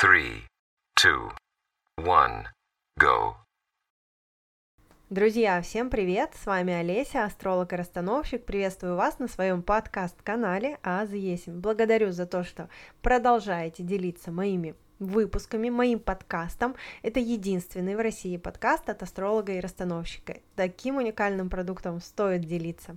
three, two, one, go. Друзья, всем привет! С вами Олеся, астролог и расстановщик. Приветствую вас на своем подкаст-канале Аз Есим. Благодарю за то, что продолжаете делиться моими выпусками, моим подкастом. Это единственный в России подкаст от астролога и расстановщика. Таким уникальным продуктом стоит делиться.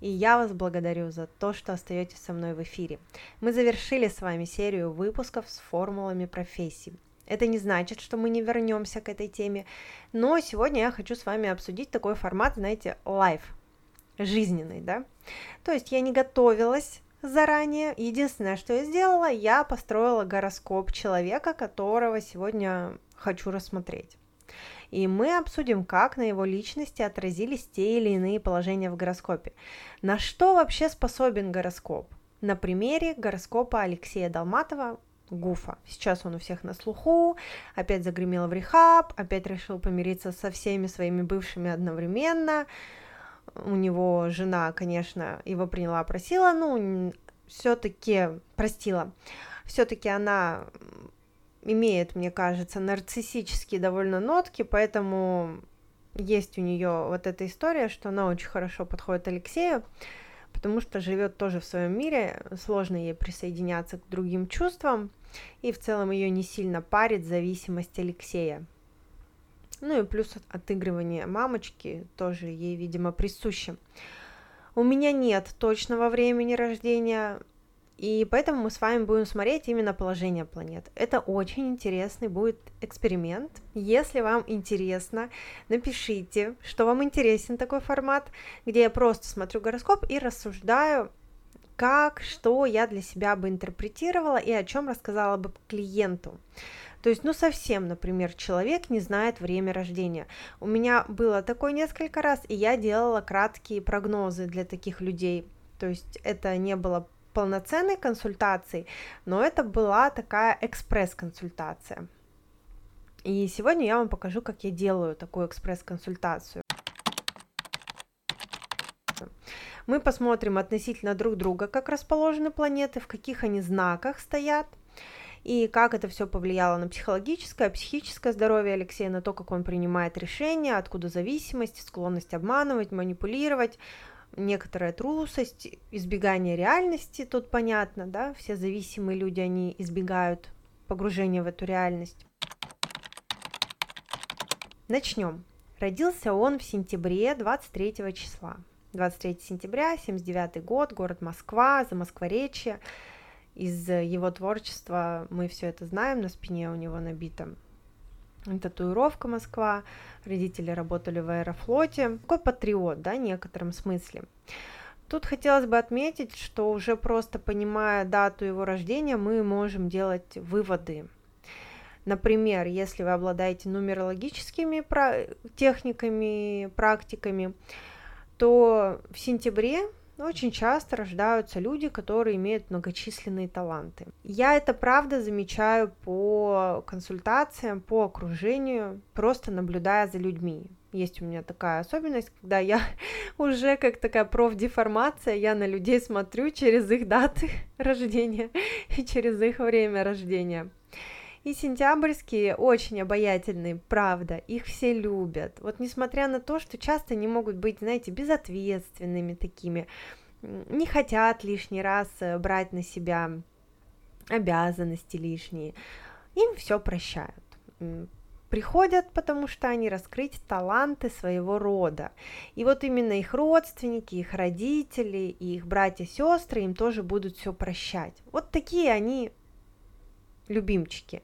И я вас благодарю за то, что остаетесь со мной в эфире. Мы завершили с вами серию выпусков с формулами профессий. Это не значит, что мы не вернемся к этой теме, но сегодня я хочу с вами обсудить такой формат, знаете, лайф, жизненный, да. То есть я не готовилась заранее. Единственное, что я сделала, я построила гороскоп человека, которого сегодня хочу рассмотреть. И мы обсудим, как на его личности отразились те или иные положения в гороскопе. На что вообще способен гороскоп? На примере гороскопа Алексея Долматова Гуфа. Сейчас он у всех на слуху, опять загремел в рехаб, опять решил помириться со всеми своими бывшими одновременно. У него жена, конечно, его приняла, просила, ну, все-таки простила. Все-таки она имеет, мне кажется, нарциссические довольно нотки, поэтому есть у нее вот эта история, что она очень хорошо подходит Алексею потому что живет тоже в своем мире, сложно ей присоединяться к другим чувствам, и в целом ее не сильно парит зависимость Алексея. Ну и плюс отыгрывание мамочки тоже ей, видимо, присуще. У меня нет точного времени рождения, и поэтому мы с вами будем смотреть именно положение планет. Это очень интересный будет эксперимент. Если вам интересно, напишите, что вам интересен такой формат, где я просто смотрю гороскоп и рассуждаю, как, что я для себя бы интерпретировала и о чем рассказала бы клиенту. То есть, ну совсем, например, человек не знает время рождения. У меня было такое несколько раз, и я делала краткие прогнозы для таких людей. То есть это не было полноценной консультации, но это была такая экспресс-консультация. И сегодня я вам покажу, как я делаю такую экспресс-консультацию. Мы посмотрим относительно друг друга, как расположены планеты, в каких они знаках стоят, и как это все повлияло на психологическое, психическое здоровье Алексея, на то, как он принимает решения, откуда зависимость, склонность обманывать, манипулировать, некоторая трусость, избегание реальности, тут понятно, да, все зависимые люди, они избегают погружения в эту реальность. Начнем. Родился он в сентябре 23 числа. 23 сентября, 79 год, город Москва, за Москворечье. Из его творчества мы все это знаем, на спине у него набито татуировка Москва, родители работали в аэрофлоте. Такой патриот, да, в некотором смысле. Тут хотелось бы отметить, что уже просто понимая дату его рождения, мы можем делать выводы. Например, если вы обладаете нумерологическими техниками, практиками, то в сентябре очень часто рождаются люди, которые имеют многочисленные таланты. Я это правда замечаю по консультациям, по окружению, просто наблюдая за людьми. Есть у меня такая особенность, когда я уже как такая профдеформация, я на людей смотрю через их даты рождения и через их время рождения. И сентябрьские очень обаятельные, правда, их все любят. Вот несмотря на то, что часто не могут быть, знаете, безответственными такими, не хотят лишний раз э, брать на себя обязанности лишние, им все прощают. Приходят, потому что они раскрыть таланты своего рода. И вот именно их родственники, их родители, их братья-сестры им тоже будут все прощать. Вот такие они любимчики.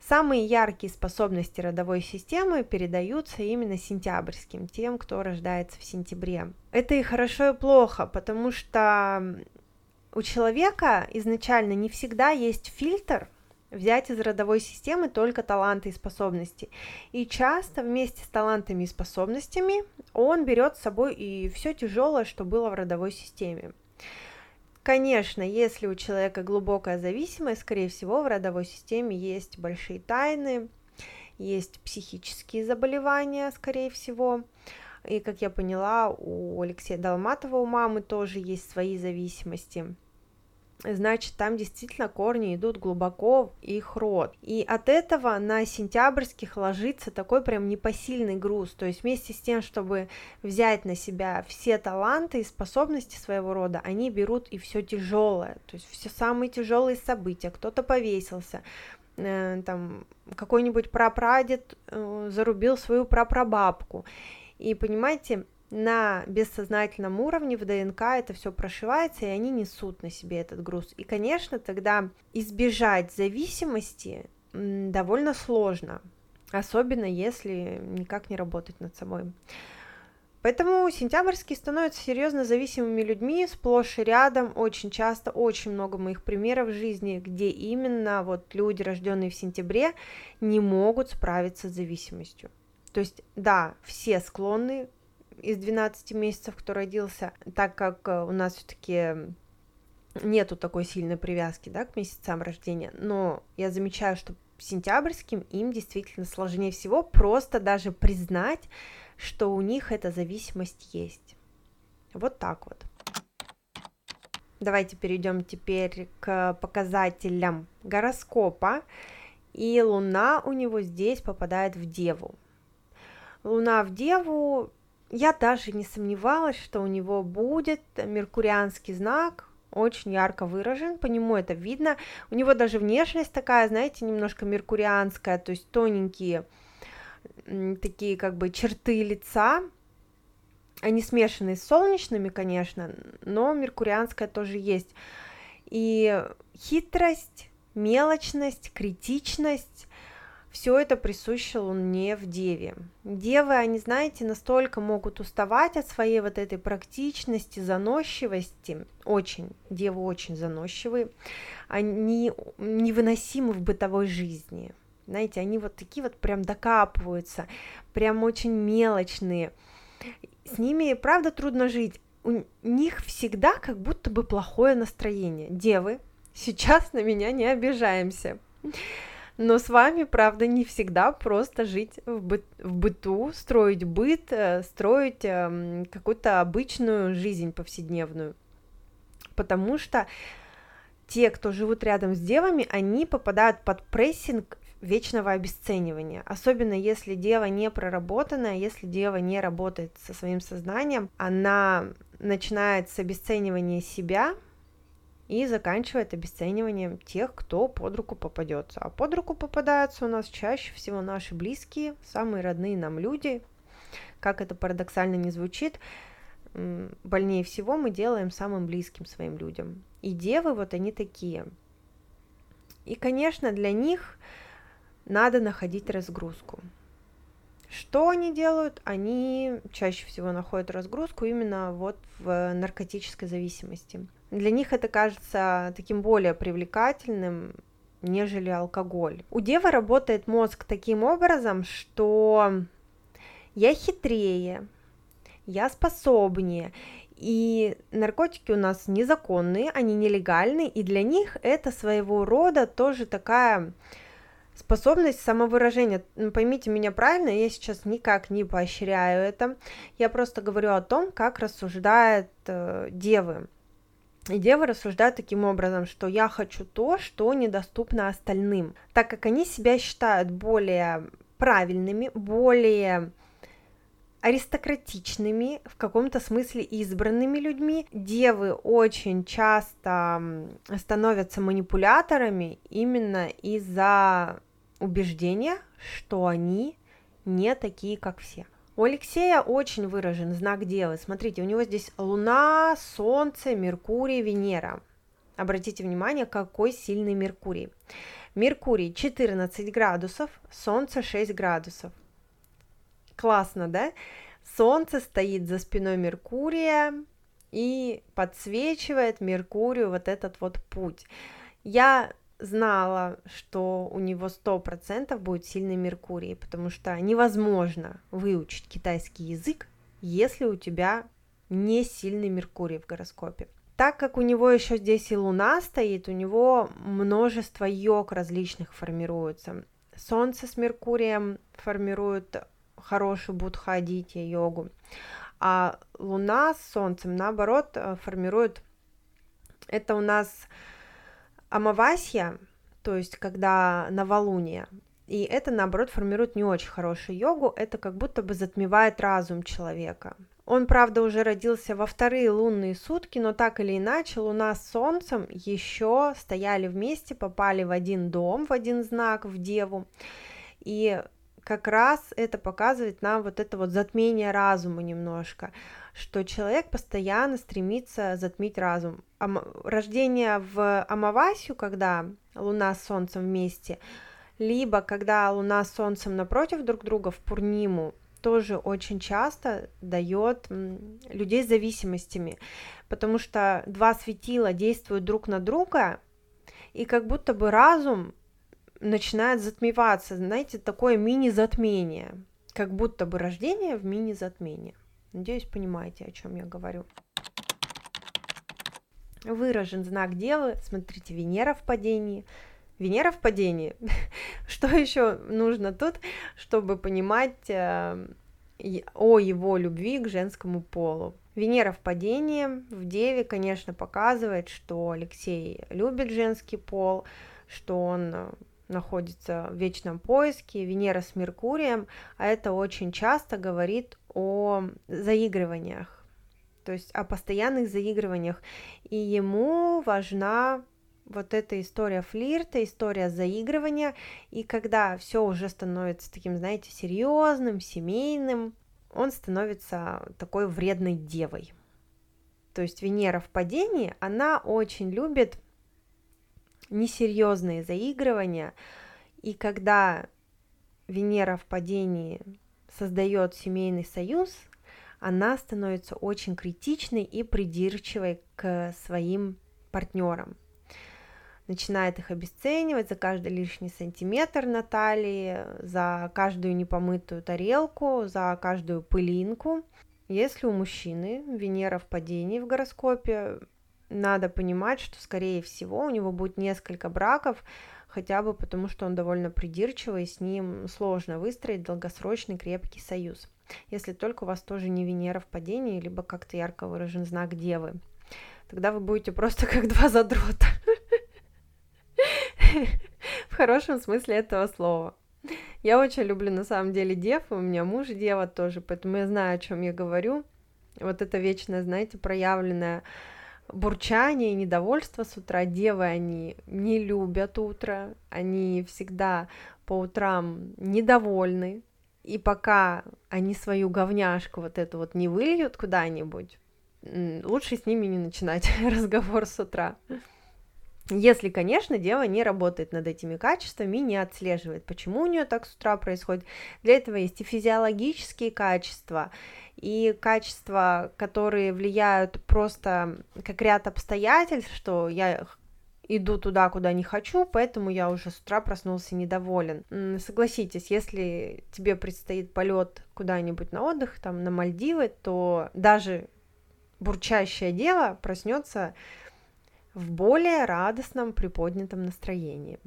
Самые яркие способности родовой системы передаются именно сентябрьским, тем, кто рождается в сентябре. Это и хорошо, и плохо, потому что у человека изначально не всегда есть фильтр, взять из родовой системы только таланты и способности. И часто вместе с талантами и способностями он берет с собой и все тяжелое, что было в родовой системе. Конечно, если у человека глубокая зависимость, скорее всего, в родовой системе есть большие тайны, есть психические заболевания, скорее всего. И, как я поняла, у Алексея Долматова, у мамы тоже есть свои зависимости. Значит, там действительно корни идут глубоко в их род. И от этого на сентябрьских ложится такой прям непосильный груз. То есть вместе с тем, чтобы взять на себя все таланты и способности своего рода, они берут и все тяжелое. То есть все самые тяжелые события. Кто-то повесился, э, там какой-нибудь прапрадед э, зарубил свою прапрабабку. И понимаете, на бессознательном уровне в ДНК это все прошивается, и они несут на себе этот груз. И, конечно, тогда избежать зависимости довольно сложно, особенно если никак не работать над собой. Поэтому сентябрьские становятся серьезно зависимыми людьми, сплошь и рядом, очень часто, очень много моих примеров в жизни, где именно вот люди, рожденные в сентябре, не могут справиться с зависимостью. То есть, да, все склонны из 12 месяцев, кто родился, так как э, у нас все-таки нету такой сильной привязки да, к месяцам рождения, но я замечаю, что сентябрьским им действительно сложнее всего просто даже признать, что у них эта зависимость есть. Вот так вот. Давайте перейдем теперь к показателям гороскопа. И Луна у него здесь попадает в Деву. Луна в Деву я даже не сомневалась, что у него будет меркурианский знак, очень ярко выражен, по нему это видно. У него даже внешность такая, знаете, немножко меркурианская, то есть тоненькие такие как бы черты лица, они смешаны с солнечными, конечно, но меркурианская тоже есть. И хитрость, мелочность, критичность, все это присуще Луне в Деве. Девы, они, знаете, настолько могут уставать от своей вот этой практичности, заносчивости, очень, девы очень заносчивые, они невыносимы в бытовой жизни, знаете, они вот такие вот прям докапываются, прям очень мелочные, с ними, правда, трудно жить, у них всегда как будто бы плохое настроение. Девы, сейчас на меня не обижаемся. Но с вами, правда, не всегда просто жить в, бы в быту, строить быт, э, строить э, какую-то обычную жизнь повседневную. Потому что те, кто живут рядом с девами, они попадают под прессинг вечного обесценивания. Особенно если дева не проработанная, если дева не работает со своим сознанием, она начинает с обесценивания себя, и заканчивает обесцениванием тех, кто под руку попадется. А под руку попадаются у нас чаще всего наши близкие, самые родные нам люди. Как это парадоксально не звучит, больнее всего мы делаем самым близким своим людям. И девы вот они такие. И, конечно, для них надо находить разгрузку. Что они делают? Они чаще всего находят разгрузку именно вот в наркотической зависимости. Для них это кажется таким более привлекательным, нежели алкоголь. У девы работает мозг таким образом, что я хитрее, я способнее, и наркотики у нас незаконные, они нелегальные, и для них это своего рода тоже такая способность самовыражения. Поймите меня правильно, я сейчас никак не поощряю это, я просто говорю о том, как рассуждают э, девы. И девы рассуждают таким образом, что я хочу то, что недоступно остальным, так как они себя считают более правильными, более аристократичными, в каком-то смысле избранными людьми. Девы очень часто становятся манипуляторами именно из-за убеждения, что они не такие, как все. У Алексея очень выражен знак Девы. Смотрите, у него здесь Луна, Солнце, Меркурий, Венера. Обратите внимание, какой сильный Меркурий. Меркурий 14 градусов, Солнце 6 градусов. Классно, да? Солнце стоит за спиной Меркурия и подсвечивает Меркурию вот этот вот путь. Я знала, что у него сто процентов будет сильный Меркурий, потому что невозможно выучить китайский язык, если у тебя не сильный Меркурий в гороскопе. Так как у него еще здесь и Луна стоит, у него множество йог различных формируется. Солнце с Меркурием формирует хорошую будхадити йогу, а Луна с Солнцем, наоборот, формирует Это у нас амавасья, то есть когда новолуние. И это, наоборот, формирует не очень хорошую йогу, это как будто бы затмевает разум человека. Он, правда, уже родился во вторые лунные сутки, но так или иначе Луна с Солнцем еще стояли вместе, попали в один дом, в один знак, в Деву. И как раз это показывает нам вот это вот затмение разума немножко, что человек постоянно стремится затмить разум. Рождение в Амавасию, когда Луна с Солнцем вместе, либо когда Луна с Солнцем напротив друг друга в Пурниму, тоже очень часто дает людей с зависимостями, потому что два светила действуют друг на друга, и как будто бы разум начинает затмеваться, знаете, такое мини-затмение, как будто бы рождение в мини-затмении. Надеюсь, понимаете, о чем я говорю. Выражен знак Девы, смотрите, Венера в падении. Венера в падении. Что еще нужно тут, чтобы понимать э, о его любви к женскому полу? Венера в падении в Деве, конечно, показывает, что Алексей любит женский пол, что он э, находится в вечном поиске, Венера с Меркурием, а это очень часто говорит о заигрываниях, то есть о постоянных заигрываниях, и ему важна вот эта история флирта, история заигрывания, и когда все уже становится таким, знаете, серьезным, семейным, он становится такой вредной девой. То есть Венера в падении, она очень любит несерьезные заигрывания, и когда Венера в падении создает семейный союз, она становится очень критичной и придирчивой к своим партнерам. Начинает их обесценивать за каждый лишний сантиметр на талии, за каждую непомытую тарелку, за каждую пылинку. Если у мужчины Венера в падении в гороскопе, надо понимать, что, скорее всего, у него будет несколько браков, хотя бы потому, что он довольно придирчивый, и с ним сложно выстроить долгосрочный крепкий союз. Если только у вас тоже не Венера в падении, либо как-то ярко выражен знак Девы. Тогда вы будете просто как два задрота. В хорошем смысле этого слова. Я очень люблю на самом деле дев, у меня муж дева тоже, поэтому я знаю, о чем я говорю. Вот это вечное, знаете, проявленное бурчание и недовольство с утра. Девы, они не любят утро, они всегда по утрам недовольны, и пока они свою говняшку вот эту вот не выльют куда-нибудь, лучше с ними не начинать разговор с утра. Если, конечно, дева не работает над этими качествами и не отслеживает, почему у нее так с утра происходит. Для этого есть и физиологические качества, и качества, которые влияют просто как ряд обстоятельств, что я иду туда, куда не хочу, поэтому я уже с утра проснулся недоволен. Согласитесь, если тебе предстоит полет куда-нибудь на отдых, там на Мальдивы, то даже бурчащая дева проснется в более радостном, приподнятом настроении.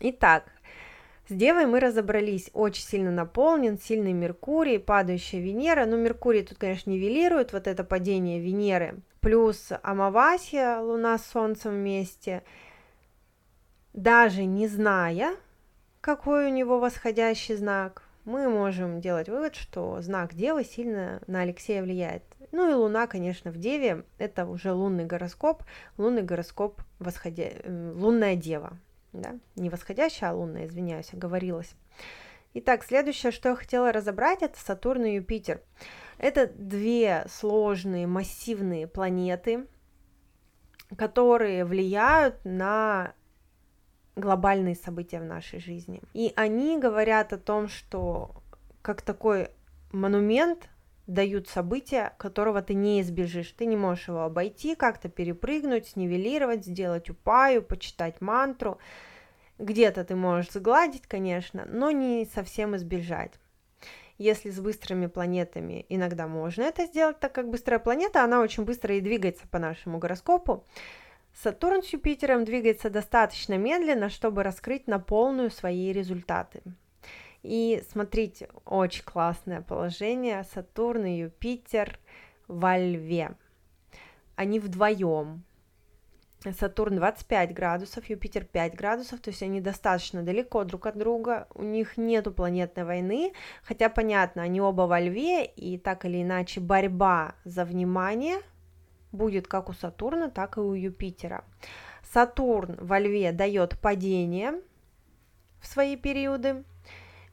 Итак, с Девой мы разобрались, очень сильно наполнен, сильный Меркурий, падающая Венера, но Меркурий тут, конечно, нивелирует вот это падение Венеры, плюс Амавасия, Луна с Солнцем вместе, даже не зная, какой у него восходящий знак, мы можем делать вывод, что знак Девы сильно на Алексея влияет. Ну и Луна, конечно, в Деве, это уже лунный гороскоп, лунный гороскоп восходя... лунная Дева, да, не восходящая, а лунная, извиняюсь, оговорилась. Итак, следующее, что я хотела разобрать, это Сатурн и Юпитер. Это две сложные, массивные планеты, которые влияют на глобальные события в нашей жизни. И они говорят о том, что как такой монумент дают события, которого ты не избежишь. Ты не можешь его обойти, как-то перепрыгнуть, снивелировать, сделать упаю, почитать мантру. Где-то ты можешь сгладить, конечно, но не совсем избежать. Если с быстрыми планетами иногда можно это сделать, так как быстрая планета, она очень быстро и двигается по нашему гороскопу, Сатурн с Юпитером двигается достаточно медленно, чтобы раскрыть на полную свои результаты. И смотрите, очень классное положение. Сатурн и Юпитер во льве. Они вдвоем. Сатурн 25 градусов, Юпитер 5 градусов, то есть они достаточно далеко друг от друга, у них нету планетной войны, хотя понятно, они оба во льве, и так или иначе борьба за внимание будет как у Сатурна, так и у Юпитера. Сатурн во льве дает падение в свои периоды,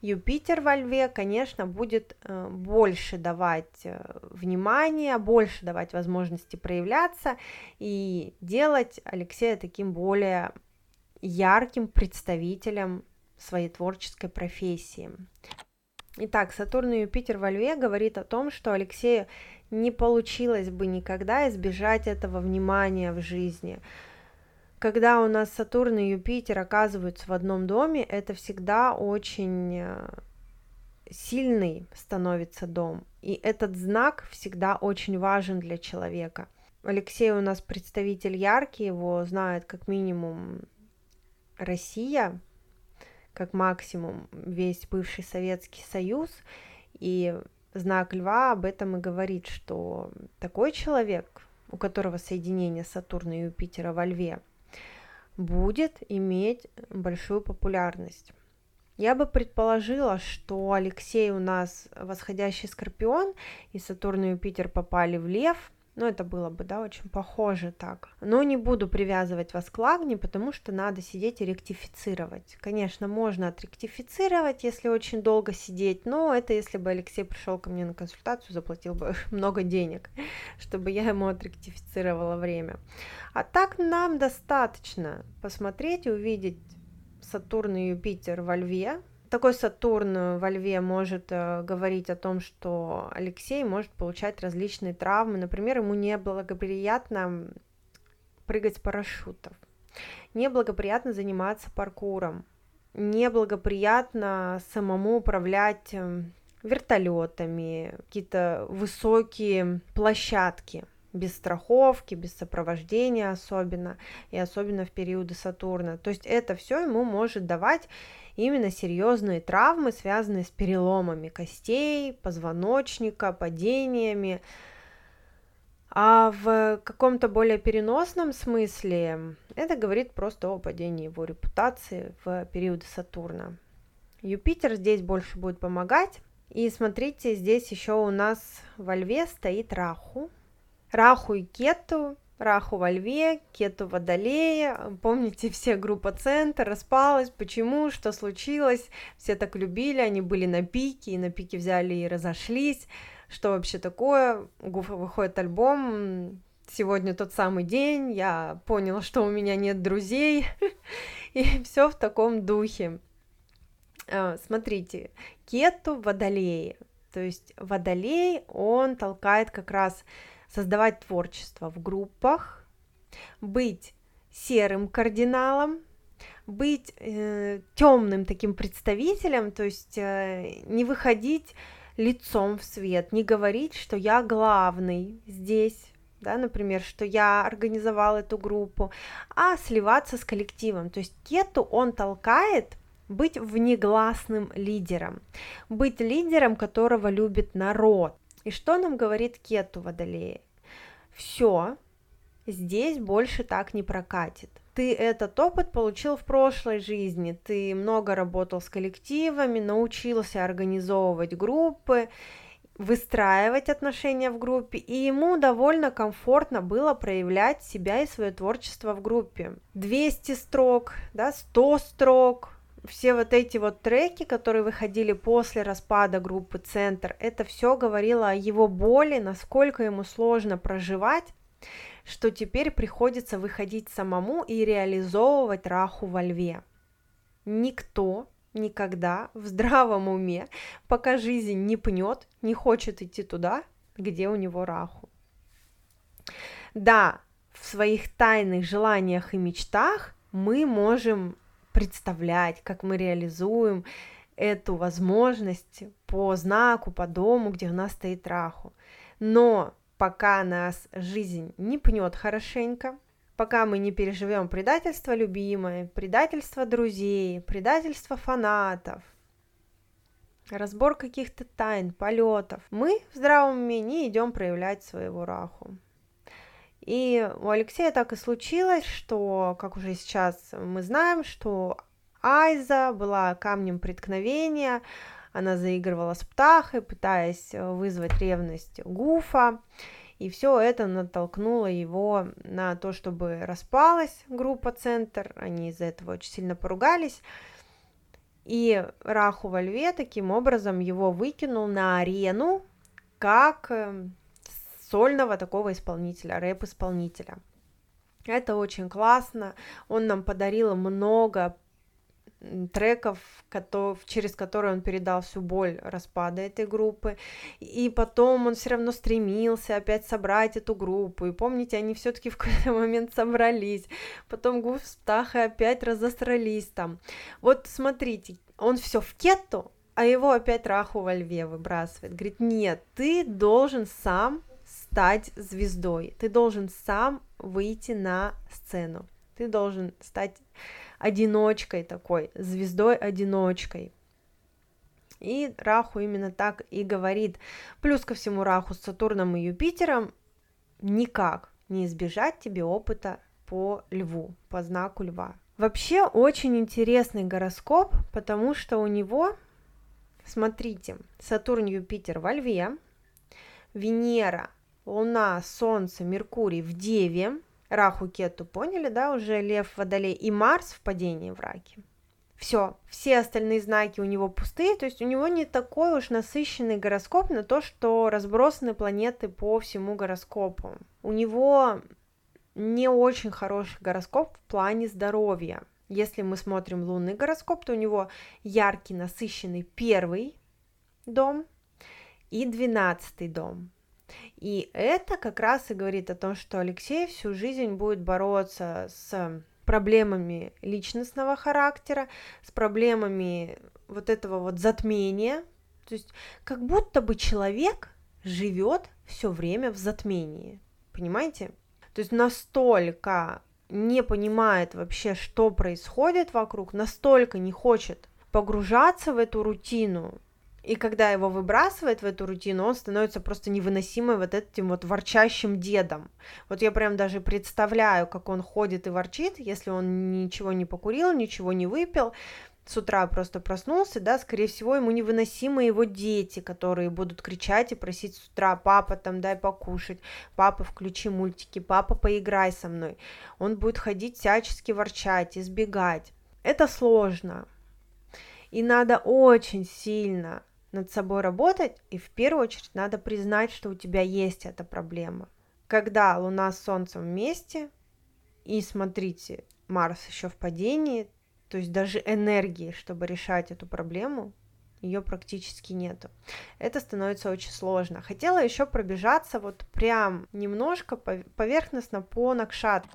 Юпитер во льве, конечно, будет э, больше давать э, внимания, больше давать возможности проявляться и делать Алексея таким более ярким представителем своей творческой профессии. Итак, Сатурн и Юпитер во Льве говорит о том, что Алексею не получилось бы никогда избежать этого внимания в жизни когда у нас Сатурн и Юпитер оказываются в одном доме, это всегда очень э, сильный становится дом. И этот знак всегда очень важен для человека. Алексей у нас представитель яркий, его знает как минимум Россия, как максимум весь бывший Советский Союз. И знак льва об этом и говорит, что такой человек, у которого соединение Сатурна и Юпитера во льве – будет иметь большую популярность. Я бы предположила, что Алексей у нас восходящий скорпион, и Сатурн и Юпитер попали в лев, ну, это было бы, да, очень похоже так. Но не буду привязывать вас к лагне, потому что надо сидеть и ректифицировать. Конечно, можно отректифицировать, если очень долго сидеть, но это если бы Алексей пришел ко мне на консультацию, заплатил бы много денег, чтобы я ему отректифицировала время. А так нам достаточно посмотреть и увидеть Сатурн и Юпитер во Льве, такой Сатурн во Льве может э, говорить о том, что Алексей может получать различные травмы. Например, ему неблагоприятно прыгать с парашютов, неблагоприятно заниматься паркуром, неблагоприятно самому управлять э, вертолетами, какие-то высокие площадки без страховки, без сопровождения особенно, и особенно в периоды Сатурна. То есть это все ему может давать именно серьезные травмы, связанные с переломами костей, позвоночника, падениями. А в каком-то более переносном смысле это говорит просто о падении его репутации в периоды Сатурна. Юпитер здесь больше будет помогать. И смотрите, здесь еще у нас во льве стоит Раху. Раху и Кету Раху во льве, Кету в водолее. Помните, все группа Центр распалась. Почему? Что случилось? Все так любили, они были на пике, и на пике взяли и разошлись. Что вообще такое? Гуфа выходит альбом, сегодня тот самый день, я поняла, что у меня нет друзей, и все в таком духе. А, смотрите, кету водолее, то есть водолей, он толкает как раз создавать творчество в группах, быть серым кардиналом, быть э, темным таким представителем, то есть э, не выходить лицом в свет, не говорить, что я главный здесь, да, например, что я организовал эту группу, а сливаться с коллективом. То есть кету он толкает быть внегласным лидером, быть лидером, которого любит народ. И что нам говорит Кету Водолея? Все, здесь больше так не прокатит. Ты этот опыт получил в прошлой жизни, ты много работал с коллективами, научился организовывать группы, выстраивать отношения в группе, и ему довольно комфортно было проявлять себя и свое творчество в группе. 200 строк, да, 100 строк, все вот эти вот треки, которые выходили после распада группы Центр, это все говорило о его боли, насколько ему сложно проживать, что теперь приходится выходить самому и реализовывать Раху во льве. Никто никогда в здравом уме, пока жизнь не пнет, не хочет идти туда, где у него Раху. Да, в своих тайных желаниях и мечтах мы можем представлять, как мы реализуем эту возможность по знаку, по дому, где у нас стоит раху. Но пока нас жизнь не пнет хорошенько, пока мы не переживем предательство любимое, предательство друзей, предательство фанатов, разбор каких-то тайн, полетов. Мы в здравом уме не идем проявлять своего раху. И у Алексея так и случилось, что, как уже сейчас мы знаем, что Айза была камнем преткновения, она заигрывала с птахой, пытаясь вызвать ревность Гуфа, и все это натолкнуло его на то, чтобы распалась группа «Центр», они из-за этого очень сильно поругались, и Раху во льве таким образом его выкинул на арену как э, сольного такого исполнителя, рэп-исполнителя. Это очень классно. Он нам подарил много треков, через которые он передал всю боль распада этой группы, и потом он все равно стремился опять собрать эту группу, и помните, они все-таки в какой-то момент собрались, потом Гуф с Птахой опять разосрались там. Вот смотрите, он все в кетту, а его опять Раху во льве выбрасывает. Говорит, нет, ты должен сам стать звездой, ты должен сам выйти на сцену, ты должен стать одиночкой такой, звездой-одиночкой. И Раху именно так и говорит. Плюс ко всему Раху с Сатурном и Юпитером никак не избежать тебе опыта по льву, по знаку льва. Вообще очень интересный гороскоп, потому что у него, смотрите, Сатурн, Юпитер во льве, Венера, Луна, Солнце, Меркурий в Деве, Раху, Кету, поняли, да, уже Лев, Водолей и Марс в падении в Раке. Все, все остальные знаки у него пустые, то есть у него не такой уж насыщенный гороскоп на то, что разбросаны планеты по всему гороскопу. У него не очень хороший гороскоп в плане здоровья. Если мы смотрим лунный гороскоп, то у него яркий, насыщенный первый дом и двенадцатый дом. И это как раз и говорит о том, что Алексей всю жизнь будет бороться с проблемами личностного характера, с проблемами вот этого вот затмения. То есть как будто бы человек живет все время в затмении. Понимаете? То есть настолько не понимает вообще, что происходит вокруг, настолько не хочет погружаться в эту рутину, и когда его выбрасывает в эту рутину, он становится просто невыносимым вот этим вот ворчащим дедом. Вот я прям даже представляю, как он ходит и ворчит, если он ничего не покурил, ничего не выпил, с утра просто проснулся, да, скорее всего, ему невыносимы его дети, которые будут кричать и просить с утра, папа, там, дай покушать, папа, включи мультики, папа, поиграй со мной. Он будет ходить всячески ворчать, избегать. Это сложно. И надо очень сильно над собой работать, и в первую очередь надо признать, что у тебя есть эта проблема. Когда Луна с Солнцем вместе, и смотрите, Марс еще в падении, то есть даже энергии, чтобы решать эту проблему, ее практически нету. Это становится очень сложно. Хотела еще пробежаться вот прям немножко поверхностно по Накшат.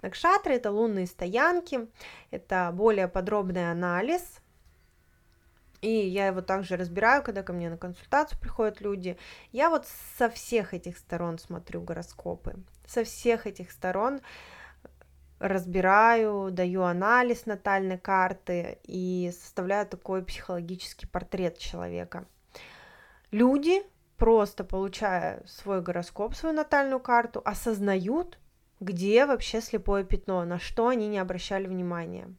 Накшатры это лунные стоянки, это более подробный анализ и я его также разбираю, когда ко мне на консультацию приходят люди. Я вот со всех этих сторон смотрю гороскопы, со всех этих сторон разбираю, даю анализ натальной карты и составляю такой психологический портрет человека. Люди, просто получая свой гороскоп, свою натальную карту, осознают, где вообще слепое пятно, на что они не обращали внимания.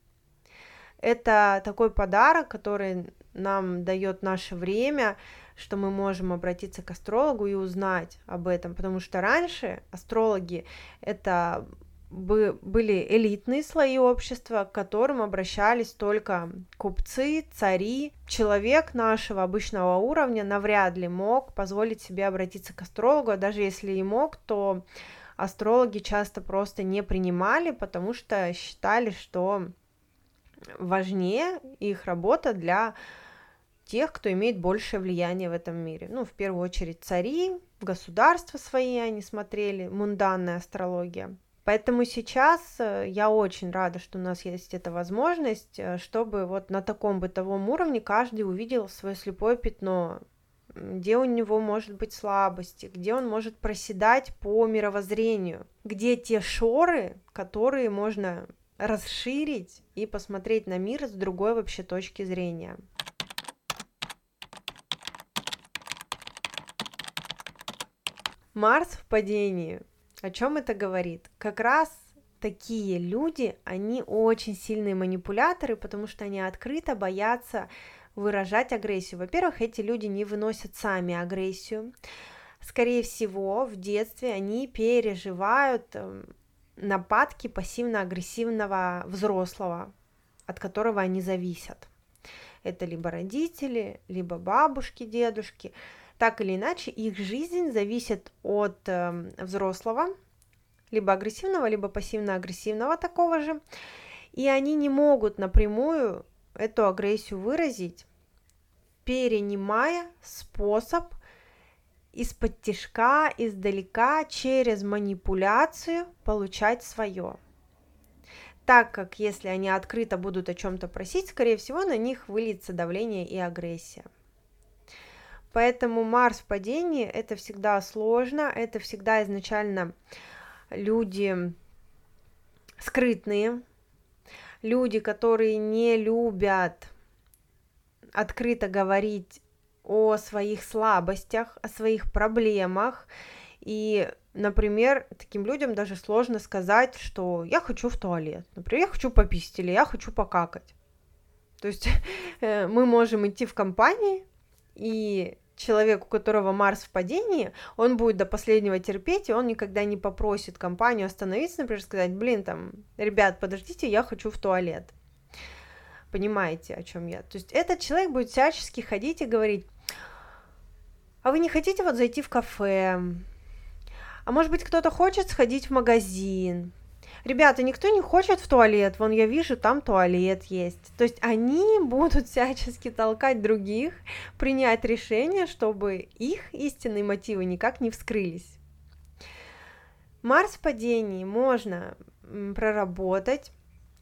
Это такой подарок, который нам дает наше время, что мы можем обратиться к астрологу и узнать об этом, потому что раньше астрологи это были элитные слои общества, к которым обращались только купцы, цари. Человек нашего обычного уровня навряд ли мог позволить себе обратиться к астрологу, а даже если и мог, то астрологи часто просто не принимали, потому что считали, что важнее их работа для тех, кто имеет большее влияние в этом мире. Ну, в первую очередь цари, государства свои они смотрели, мунданная астрология. Поэтому сейчас э, я очень рада, что у нас есть эта возможность, э, чтобы вот на таком бытовом уровне каждый увидел свое слепое пятно, где у него может быть слабости, где он может проседать по мировоззрению, где те шоры, которые можно расширить и посмотреть на мир с другой вообще точки зрения. Марс в падении. О чем это говорит? Как раз такие люди, они очень сильные манипуляторы, потому что они открыто боятся выражать агрессию. Во-первых, эти люди не выносят сами агрессию. Скорее всего, в детстве они переживают эм, нападки пассивно-агрессивного взрослого, от которого они зависят. Это либо родители, либо бабушки, дедушки. Так или иначе, их жизнь зависит от э, взрослого, либо агрессивного, либо пассивно-агрессивного такого же. И они не могут напрямую эту агрессию выразить, перенимая способ из-под тяжка, издалека, через манипуляцию получать свое. Так как если они открыто будут о чем-то просить, скорее всего, на них выльется давление и агрессия. Поэтому Марс в падении это всегда сложно, это всегда изначально люди скрытные, люди, которые не любят открыто говорить о своих слабостях, о своих проблемах. И, например, таким людям даже сложно сказать, что я хочу в туалет. Например, я хочу пописать или я хочу покакать. То есть э, мы можем идти в компании, и человек, у которого Марс в падении, он будет до последнего терпеть, и он никогда не попросит компанию остановиться, например, сказать, блин, там, ребят, подождите, я хочу в туалет. Понимаете, о чем я? То есть этот человек будет всячески ходить и говорить, а вы не хотите вот зайти в кафе? А может быть, кто-то хочет сходить в магазин? Ребята, никто не хочет в туалет, вон я вижу, там туалет есть. То есть они будут всячески толкать других, принять решение, чтобы их истинные мотивы никак не вскрылись. Марс в падении можно проработать,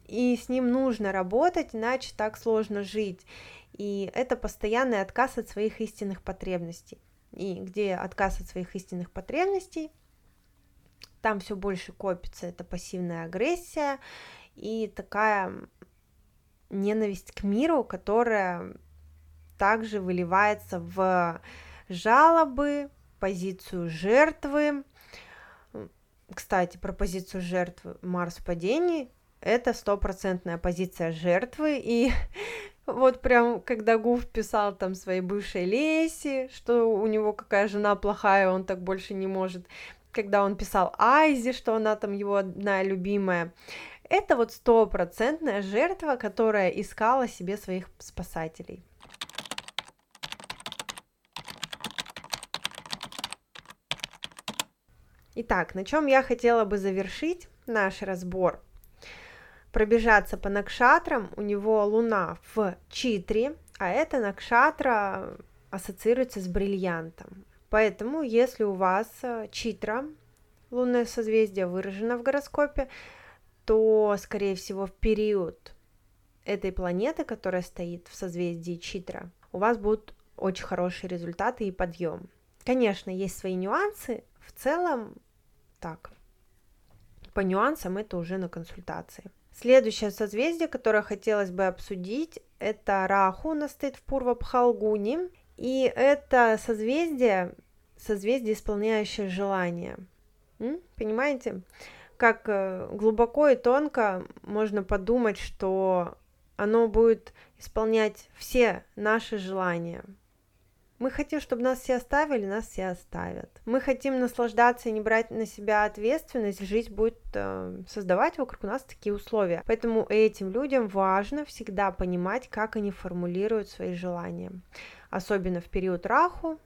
и с ним нужно работать, иначе так сложно жить. И это постоянный отказ от своих истинных потребностей. И где отказ от своих истинных потребностей, там все больше копится эта пассивная агрессия и такая ненависть к миру, которая также выливается в жалобы, позицию жертвы. Кстати, про позицию жертвы Марс в падении это стопроцентная позиция жертвы, и вот прям, когда Гуф писал там своей бывшей Леси, что у него какая жена плохая, он так больше не может, когда он писал Айзи, что она там его одна любимая, это вот стопроцентная жертва, которая искала себе своих спасателей. Итак, на чем я хотела бы завершить наш разбор – пробежаться по накшатрам, у него луна в Читре, а эта накшатра ассоциируется с бриллиантом. Поэтому, если у вас э, Читра, лунное созвездие, выражено в гороскопе, то, скорее всего, в период этой планеты, которая стоит в созвездии Читра, у вас будут очень хорошие результаты и подъем. Конечно, есть свои нюансы, в целом так. По нюансам это уже на консультации. Следующее созвездие, которое хотелось бы обсудить, это Раху, у нас стоит в Пурва-Пхалгуни, и это созвездие, созвездие, исполняющее желание. М? Понимаете? Как э, глубоко и тонко можно подумать, что оно будет исполнять все наши желания. Мы хотим, чтобы нас все оставили, нас все оставят. Мы хотим наслаждаться и не брать на себя ответственность, жизнь будет э, создавать вокруг нас такие условия. Поэтому этим людям важно всегда понимать, как они формулируют свои желания. Особенно в период раху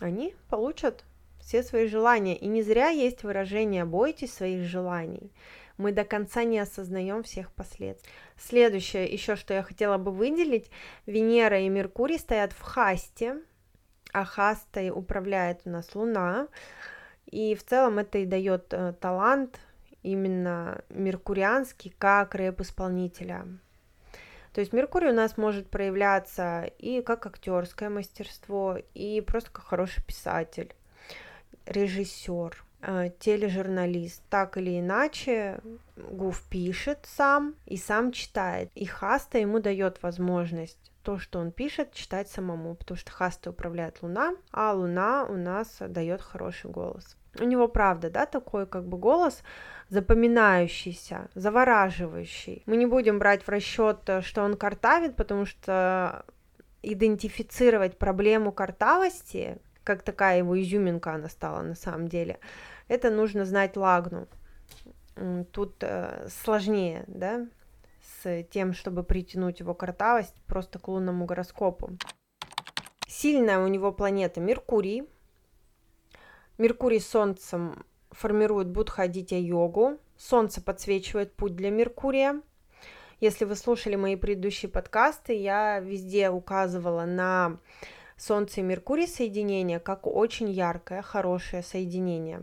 они получат все свои желания. И не зря есть выражение «бойтесь своих желаний» мы до конца не осознаем всех последствий. Следующее, еще что я хотела бы выделить, Венера и Меркурий стоят в Хасте, а Хастой управляет у нас Луна, и в целом это и дает э, талант именно меркурианский как рэп-исполнителя. То есть Меркурий у нас может проявляться и как актерское мастерство, и просто как хороший писатель, режиссер. Э, тележурналист. Так или иначе, Гуф пишет сам и сам читает. И Хаста ему дает возможность то, что он пишет, читать самому, потому что хасты управляет Луна, а Луна у нас дает хороший голос. У него, правда, да, такой как бы голос запоминающийся, завораживающий. Мы не будем брать в расчет, что он картавит, потому что идентифицировать проблему картавости, как такая его изюминка она стала на самом деле, это нужно знать лагну. Тут э, сложнее, да, с тем, чтобы притянуть его картавость просто к лунному гороскопу. Сильная у него планета Меркурий. Меркурий с Солнцем формирует Будхадитя йогу. Солнце подсвечивает путь для Меркурия. Если вы слушали мои предыдущие подкасты, я везде указывала на Солнце и Меркурий соединение как очень яркое, хорошее соединение.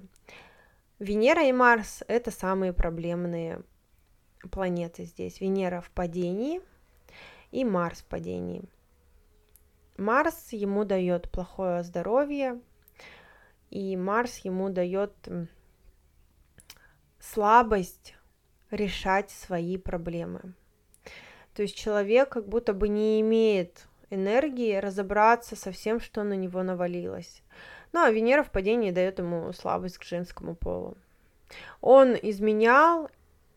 Венера и Марс – это самые проблемные планеты здесь. Венера в падении и Марс в падении. Марс ему дает плохое здоровье, и Марс ему дает слабость решать свои проблемы. То есть человек как будто бы не имеет энергии разобраться со всем, что на него навалилось. Ну, а Венера в падении дает ему слабость к женскому полу. Он изменял,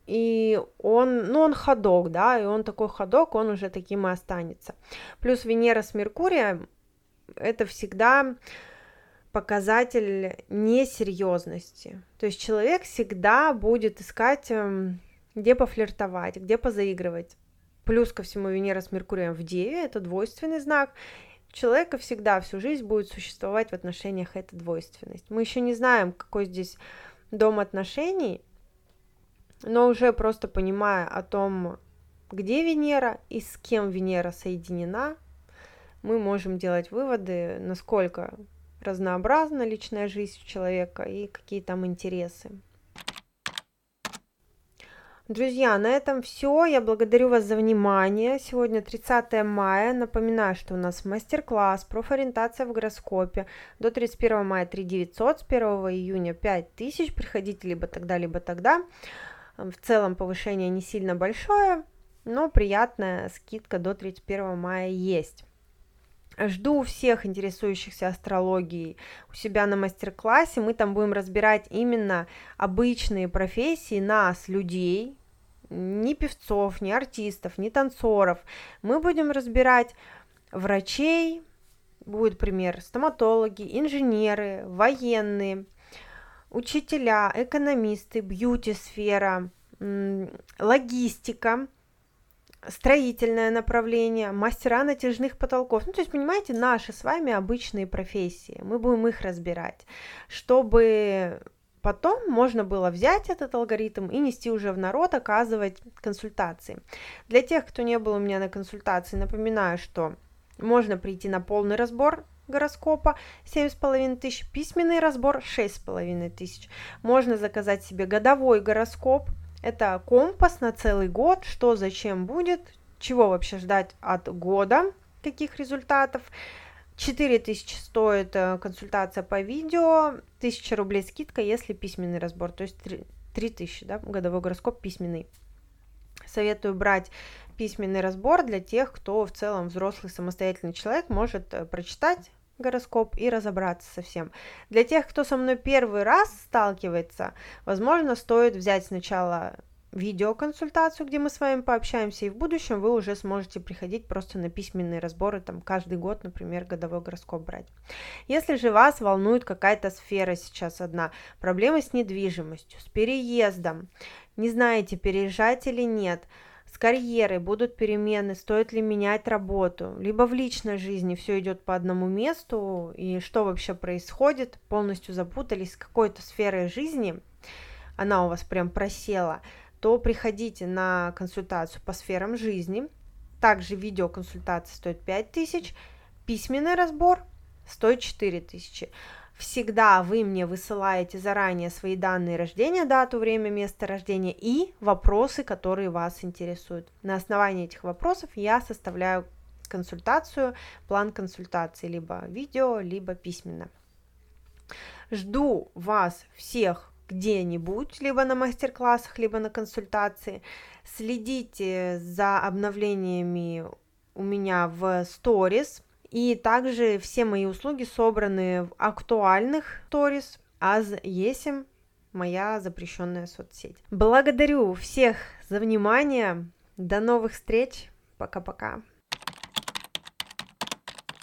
и он, ну, он ходок, да, и он такой ходок, он уже таким и останется. Плюс Венера с Меркурием – это всегда показатель несерьезности. То есть человек всегда будет искать, эм, где пофлиртовать, где позаигрывать. Плюс ко всему Венера с Меркурием в Деве – это двойственный знак, человека всегда всю жизнь будет существовать в отношениях эта двойственность. Мы еще не знаем, какой здесь дом отношений, но уже просто понимая о том, где Венера и с кем Венера соединена, мы можем делать выводы, насколько разнообразна личная жизнь человека и какие там интересы. Друзья, на этом все. Я благодарю вас за внимание. Сегодня 30 мая. Напоминаю, что у нас мастер-класс профориентация в гороскопе до 31 мая 3 900, с 1 июня 5000. Приходите либо тогда, либо тогда. В целом повышение не сильно большое, но приятная скидка до 31 мая есть. Жду всех интересующихся астрологией у себя на мастер-классе. Мы там будем разбирать именно обычные профессии нас, людей, ни певцов, ни артистов, ни танцоров. Мы будем разбирать врачей, будет пример, стоматологи, инженеры, военные, учителя, экономисты, бьюти-сфера, логистика – строительное направление, мастера натяжных потолков. Ну, то есть, понимаете, наши с вами обычные профессии. Мы будем их разбирать, чтобы потом можно было взять этот алгоритм и нести уже в народ, оказывать консультации. Для тех, кто не был у меня на консультации, напоминаю, что можно прийти на полный разбор гороскопа 7,5 тысяч, письменный разбор 6,5 тысяч. Можно заказать себе годовой гороскоп это компас на целый год, что зачем будет, чего вообще ждать от года, каких результатов. 4000 стоит э, консультация по видео, 1000 рублей скидка, если письменный разбор, то есть 3000, да, годовой гороскоп письменный. Советую брать письменный разбор для тех, кто в целом взрослый самостоятельный человек может э, прочитать гороскоп и разобраться со всем. Для тех, кто со мной первый раз сталкивается, возможно, стоит взять сначала видеоконсультацию, где мы с вами пообщаемся, и в будущем вы уже сможете приходить просто на письменные разборы, там каждый год, например, годовой гороскоп брать. Если же вас волнует какая-то сфера сейчас одна, проблемы с недвижимостью, с переездом, не знаете, переезжать или нет – с карьерой будут перемены, стоит ли менять работу, либо в личной жизни все идет по одному месту, и что вообще происходит, полностью запутались с какой-то сферой жизни, она у вас прям просела, то приходите на консультацию по сферам жизни. Также видеоконсультация стоит 5000, письменный разбор стоит 4000 всегда вы мне высылаете заранее свои данные рождения, дату, время, место рождения и вопросы, которые вас интересуют. На основании этих вопросов я составляю консультацию, план консультации, либо видео, либо письменно. Жду вас всех где-нибудь, либо на мастер-классах, либо на консультации. Следите за обновлениями у меня в сторис, и также все мои услуги собраны в актуальных сторис, аз есим моя запрещенная соцсеть. Благодарю всех за внимание. До новых встреч. Пока-пока.